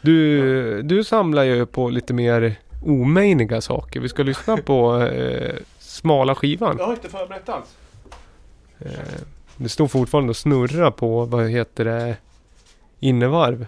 Du, du samlar ju på lite mer omejniga saker. Vi ska lyssna på eh, smala skivan. Jag har inte förberett alls. Eh, det står fortfarande och snurra på, vad heter det, innevarv.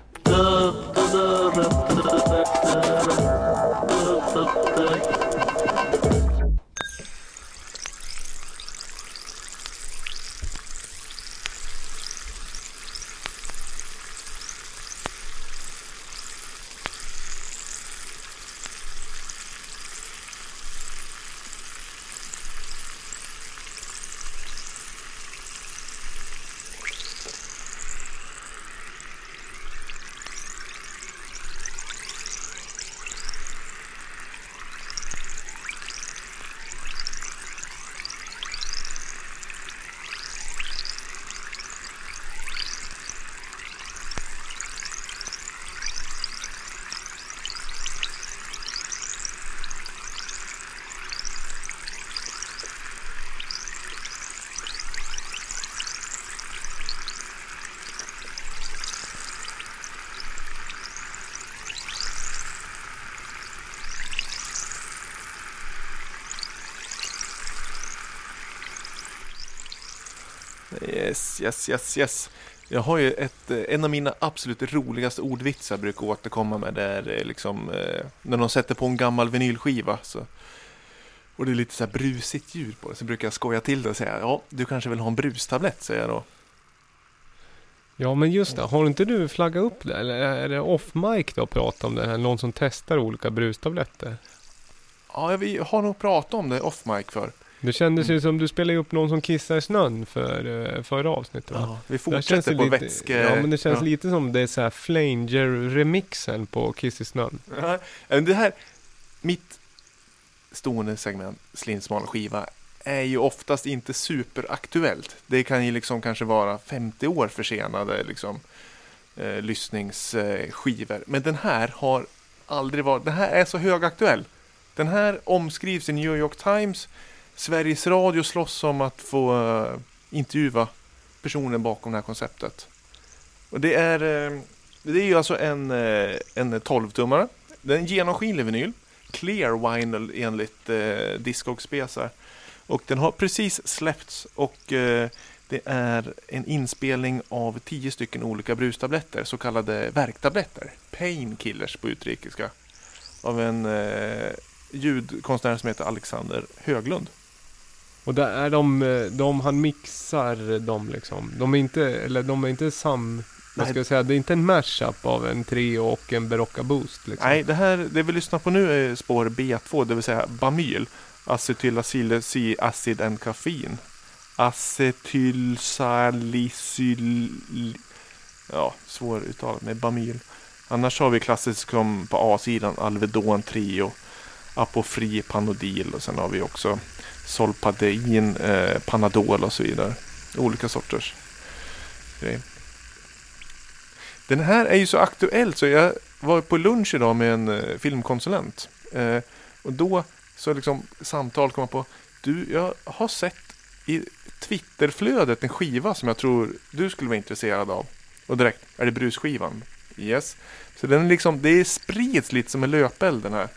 Yes, yes, yes, yes. Jag har ju ett, eh, en av mina absolut roligaste ordvitsar brukar återkomma med. Det är eh, liksom eh, när de sätter på en gammal vinylskiva. Så, och det är lite så här brusigt ljud på det. Så brukar jag skoja till det och säga ja, du kanske vill ha en brustablett, säger jag då. Ja men just det, har inte du flaggat upp det? Eller är det off mic då prata om det här? Någon som testar olika brustabletter? Ja, vi har nog pratat om det off mic för. Det kändes ju som du spelade upp någon som kissar i snön för uh, förra avsnittet va? Ja, vi fortsätter på lite, vätske... Ja men det känns ja. lite som det är såhär Flanger-remixen på Kiss i snön. Ja, men det här, mitt stående segment, slinsmal skiva, är ju oftast inte superaktuellt. Det kan ju liksom kanske vara 50 år försenade liksom, eh, lyssningsskivor. Men den här har aldrig varit, den här är så högaktuell. Den här omskrivs i New York Times. Sveriges Radio slåss om att få uh, intervjua personen bakom det här konceptet. Och det är, uh, det är ju alltså en, uh, en 12-tummare. Det är en genomskinlig vinyl. Clear vinyl enligt uh, Discogs Och den har precis släppts och uh, det är en inspelning av tio stycken olika brustabletter, så kallade värktabletter. Painkillers på utrikiska. Av en ljudkonstnär som heter Alexander Höglund. Och där är de, eh, de han mixar dem liksom. De är inte, eller de är inte sam... Vad ska jag säga? Det är inte en mashup av en trio och en Berocca Boost liksom. Nej, det här det vi lyssnar på nu är spår B2, det vill säga Bamyl. Acetylacid acid and kaffein. Acetylsalicyl... Ja, svåruttalat med Bamyl. Annars har vi klassiskt som på A-sidan Alvedon Trio, Apofri Panodil och sen har vi också Solpadein, eh, Panadol och så vidare. Olika sorters grejer. Den här är ju så aktuell så jag var på lunch idag med en eh, filmkonsulent. Eh, och då så liksom samtal kom på. Du, jag har sett i Twitterflödet en skiva som jag tror du skulle vara intresserad av. Och direkt, är det brusskivan? Yes. Så den liksom, det sprids lite som en löpeld den här.